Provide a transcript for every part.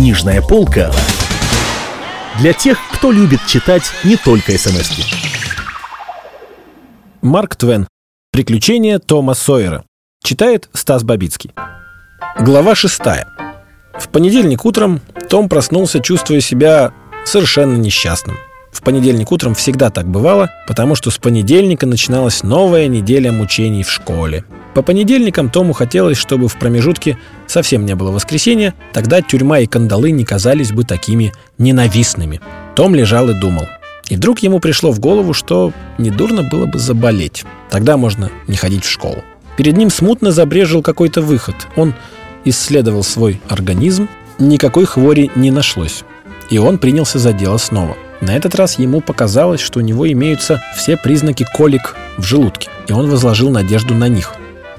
Книжная полка для тех, кто любит читать не только смс -ки. Марк Твен. Приключения Тома Сойера. Читает Стас Бабицкий. Глава шестая. В понедельник утром Том проснулся, чувствуя себя совершенно несчастным. В понедельник утром всегда так бывало, потому что с понедельника начиналась новая неделя мучений в школе. По понедельникам Тому хотелось, чтобы в промежутке совсем не было воскресенья, тогда тюрьма и кандалы не казались бы такими ненавистными. Том лежал и думал. И вдруг ему пришло в голову, что недурно было бы заболеть. Тогда можно не ходить в школу. Перед ним смутно забрежил какой-то выход. Он исследовал свой организм, никакой хвори не нашлось. И он принялся за дело снова – на этот раз ему показалось, что у него имеются все признаки колик в желудке, и он возложил надежду на них.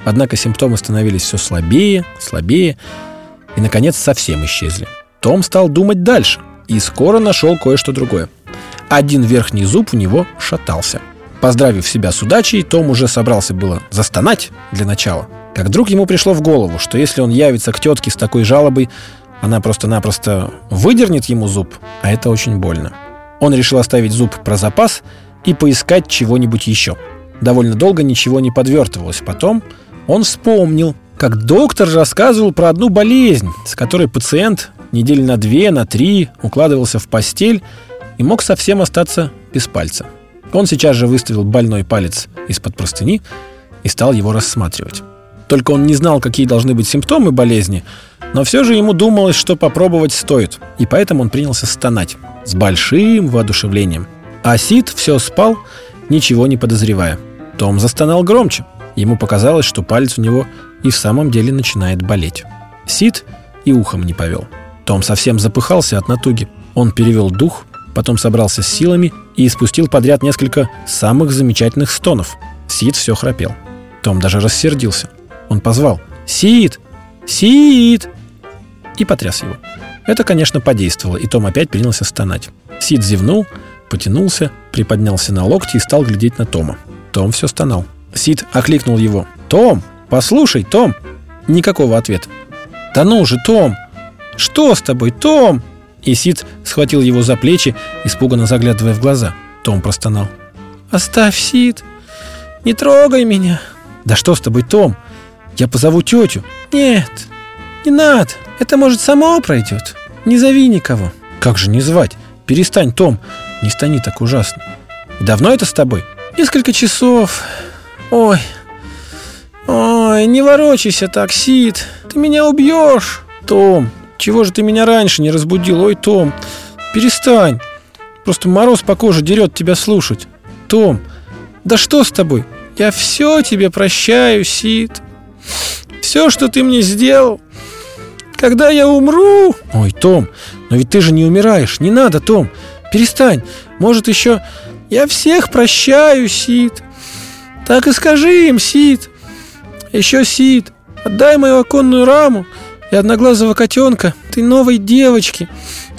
Однако симптомы становились все слабее, слабее, и, наконец, совсем исчезли. Том стал думать дальше и скоро нашел кое-что другое. Один верхний зуб у него шатался. Поздравив себя с удачей, Том уже собрался было застонать для начала, как вдруг ему пришло в голову, что если он явится к тетке с такой жалобой, она просто-напросто выдернет ему зуб, а это очень больно. Он решил оставить зуб про запас и поискать чего-нибудь еще. Довольно долго ничего не подвертывалось. Потом он вспомнил, как доктор рассказывал про одну болезнь, с которой пациент недели на две, на три укладывался в постель и мог совсем остаться без пальца. Он сейчас же выставил больной палец из-под простыни и стал его рассматривать. Только он не знал, какие должны быть симптомы болезни, но все же ему думалось, что попробовать стоит, и поэтому он принялся стонать с большим воодушевлением. А Сид все спал, ничего не подозревая. Том застонал громче. Ему показалось, что палец у него и в самом деле начинает болеть. Сид и ухом не повел. Том совсем запыхался от натуги. Он перевел дух, потом собрался с силами и испустил подряд несколько самых замечательных стонов. Сид все храпел. Том даже рассердился. Он позвал «Сид! Сид!» И потряс его. Это, конечно, подействовало, и Том опять принялся стонать. Сид зевнул, потянулся, приподнялся на локти и стал глядеть на Тома. Том все стонал. Сид окликнул его. «Том! Послушай, Том!» Никакого ответа. «Да ну же, Том! Что с тобой, Том?» И Сид схватил его за плечи, испуганно заглядывая в глаза. Том простонал. «Оставь, Сид! Не трогай меня!» «Да что с тобой, Том? Я позову тетю!» «Нет, не надо!» Это, может, само пройдет. Не зови никого. Как же не звать? Перестань, Том. Не стани так ужасно. Давно это с тобой? Несколько часов. Ой. Ой, не ворочайся так, Сид. Ты меня убьешь. Том, чего же ты меня раньше не разбудил? Ой, Том, перестань. Просто мороз по коже дерет тебя слушать. Том, да что с тобой? Я все тебе прощаю, Сид. Все, что ты мне сделал, когда я умру... Ой, Том, но ведь ты же не умираешь. Не надо, Том. Перестань. Может, еще... Я всех прощаю, Сид. Так и скажи им, Сид. Еще, Сид, отдай мою оконную раму и одноглазого котенка ты новой девочке,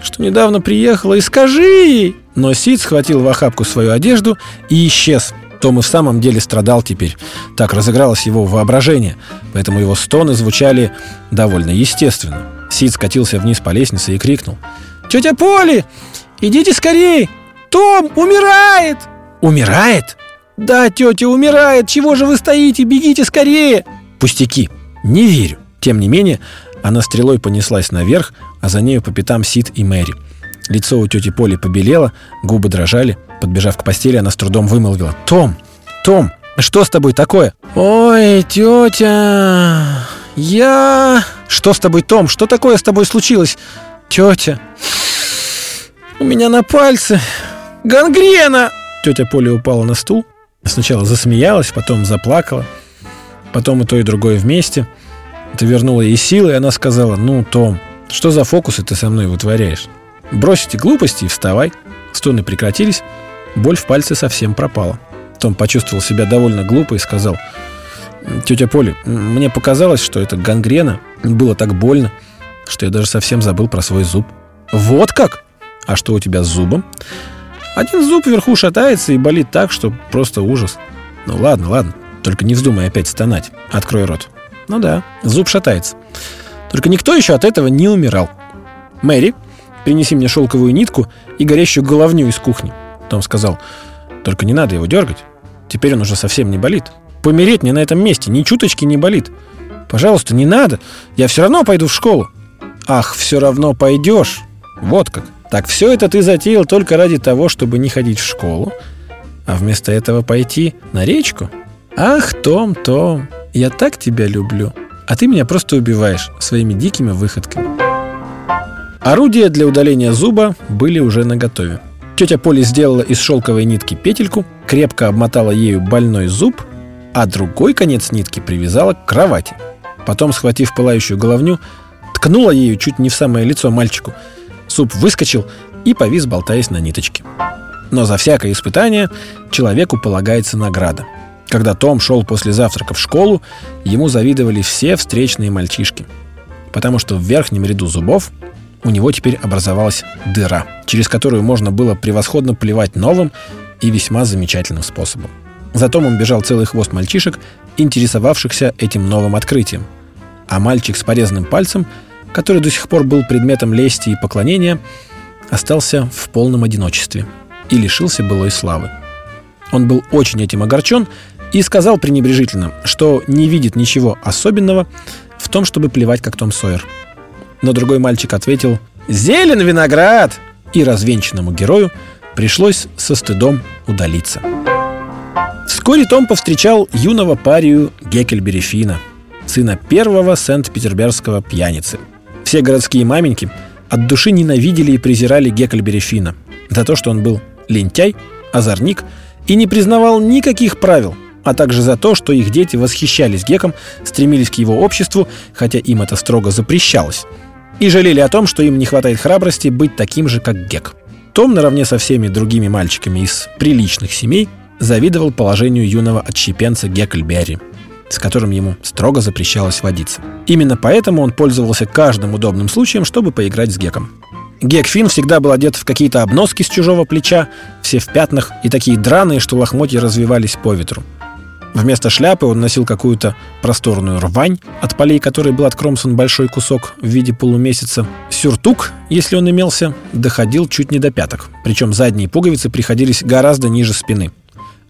что недавно приехала, и скажи ей. Но Сид схватил в охапку свою одежду и исчез. Том и в самом деле страдал теперь. Так разыгралось его воображение, поэтому его стоны звучали довольно естественно. Сид скатился вниз по лестнице и крикнул. «Тетя Поли, идите скорей! Том умирает!» «Умирает?» «Да, тетя умирает! Чего же вы стоите? Бегите скорее!» «Пустяки! Не верю!» Тем не менее, она стрелой понеслась наверх, а за нею по пятам Сид и Мэри. Лицо у тети Поли побелело, губы дрожали. Подбежав к постели, она с трудом вымолвила. «Том! Том! Что с тобой такое?» «Ой, тетя! Я...» «Что с тобой, Том? Что такое с тобой случилось?» «Тетя! У меня на пальце гангрена!» Тетя Поля упала на стул. Сначала засмеялась, потом заплакала. Потом и то, и другое вместе. Это вернуло ей силы, и она сказала, «Ну, Том, что за фокусы ты со мной вытворяешь? Брось эти глупости и вставай». Стоны прекратились, боль в пальце совсем пропала. Том почувствовал себя довольно глупо и сказал, «Тетя Поля, мне показалось, что это гангрена. Было так больно, что я даже совсем забыл про свой зуб». «Вот как? А что у тебя с зубом?» «Один зуб вверху шатается и болит так, что просто ужас». «Ну ладно, ладно, только не вздумай опять стонать. Открой рот». «Ну да, зуб шатается. Только никто еще от этого не умирал». «Мэри, принеси мне шелковую нитку и горящую головню из кухни». Том сказал, «Только не надо его дергать. Теперь он уже совсем не болит. Помереть мне на этом месте ни чуточки не болит. Пожалуйста, не надо. Я все равно пойду в школу». «Ах, все равно пойдешь. Вот как. Так все это ты затеял только ради того, чтобы не ходить в школу, а вместо этого пойти на речку? Ах, Том, Том, я так тебя люблю, а ты меня просто убиваешь своими дикими выходками. Орудия для удаления зуба были уже наготове. Тетя Поли сделала из шелковой нитки петельку, крепко обмотала ею больной зуб, а другой конец нитки привязала к кровати. Потом, схватив пылающую головню, ткнула ею чуть не в самое лицо мальчику. Зуб выскочил и повис, болтаясь на ниточке. Но за всякое испытание человеку полагается награда. Когда Том шел после завтрака в школу, ему завидовали все встречные мальчишки. Потому что в верхнем ряду зубов у него теперь образовалась дыра, через которую можно было превосходно плевать новым и весьма замечательным способом. За Томом бежал целый хвост мальчишек, интересовавшихся этим новым открытием. А мальчик с порезанным пальцем, который до сих пор был предметом лести и поклонения, остался в полном одиночестве – и лишился былой славы. Он был очень этим огорчен и сказал пренебрежительно, что не видит ничего особенного в том, чтобы плевать, как Том Сойер. Но другой мальчик ответил «Зелен виноград!» и развенчанному герою пришлось со стыдом удалиться. Вскоре Том повстречал юного парию Геккельбери Фина, сына первого Сент-Петербергского пьяницы. Все городские маменьки от души ненавидели и презирали Геккельбери Фина за то, что он был лентяй, озорник и не признавал никаких правил, а также за то, что их дети восхищались Геком, стремились к его обществу, хотя им это строго запрещалось, и жалели о том, что им не хватает храбрости быть таким же, как Гек. Том наравне со всеми другими мальчиками из приличных семей завидовал положению юного отщепенца Геккельберри, с которым ему строго запрещалось водиться. Именно поэтому он пользовался каждым удобным случаем, чтобы поиграть с Геком. Гекфин всегда был одет в какие-то обноски с чужого плеча, все в пятнах и такие драные, что лохмотья развивались по ветру. Вместо шляпы он носил какую-то просторную рвань, от полей которой был откромсан большой кусок в виде полумесяца. Сюртук, если он имелся, доходил чуть не до пяток, причем задние пуговицы приходились гораздо ниже спины.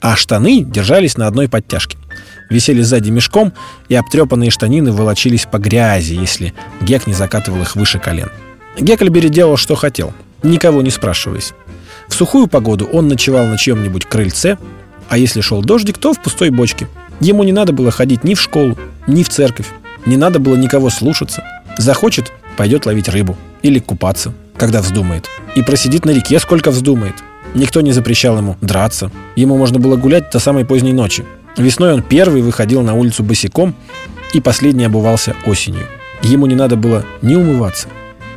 А штаны держались на одной подтяжке. Висели сзади мешком, и обтрепанные штанины волочились по грязи, если Гек не закатывал их выше колен. Гекльбери делал, что хотел, никого не спрашиваясь. В сухую погоду он ночевал на чьем-нибудь крыльце, а если шел дождик, то в пустой бочке. Ему не надо было ходить ни в школу, ни в церковь, не надо было никого слушаться. Захочет – пойдет ловить рыбу или купаться, когда вздумает. И просидит на реке, сколько вздумает. Никто не запрещал ему драться. Ему можно было гулять до самой поздней ночи. Весной он первый выходил на улицу босиком и последний обувался осенью. Ему не надо было ни умываться,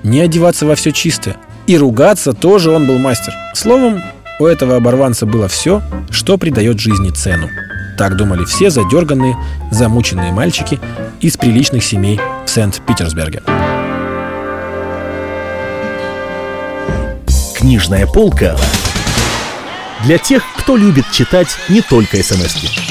не одеваться во все чистое. И ругаться тоже он был мастер. Словом, у этого оборванца было все, что придает жизни цену. Так думали все задерганные, замученные мальчики из приличных семей в Сент-Петербурге. Книжная полка для тех, кто любит читать не только смс -ки.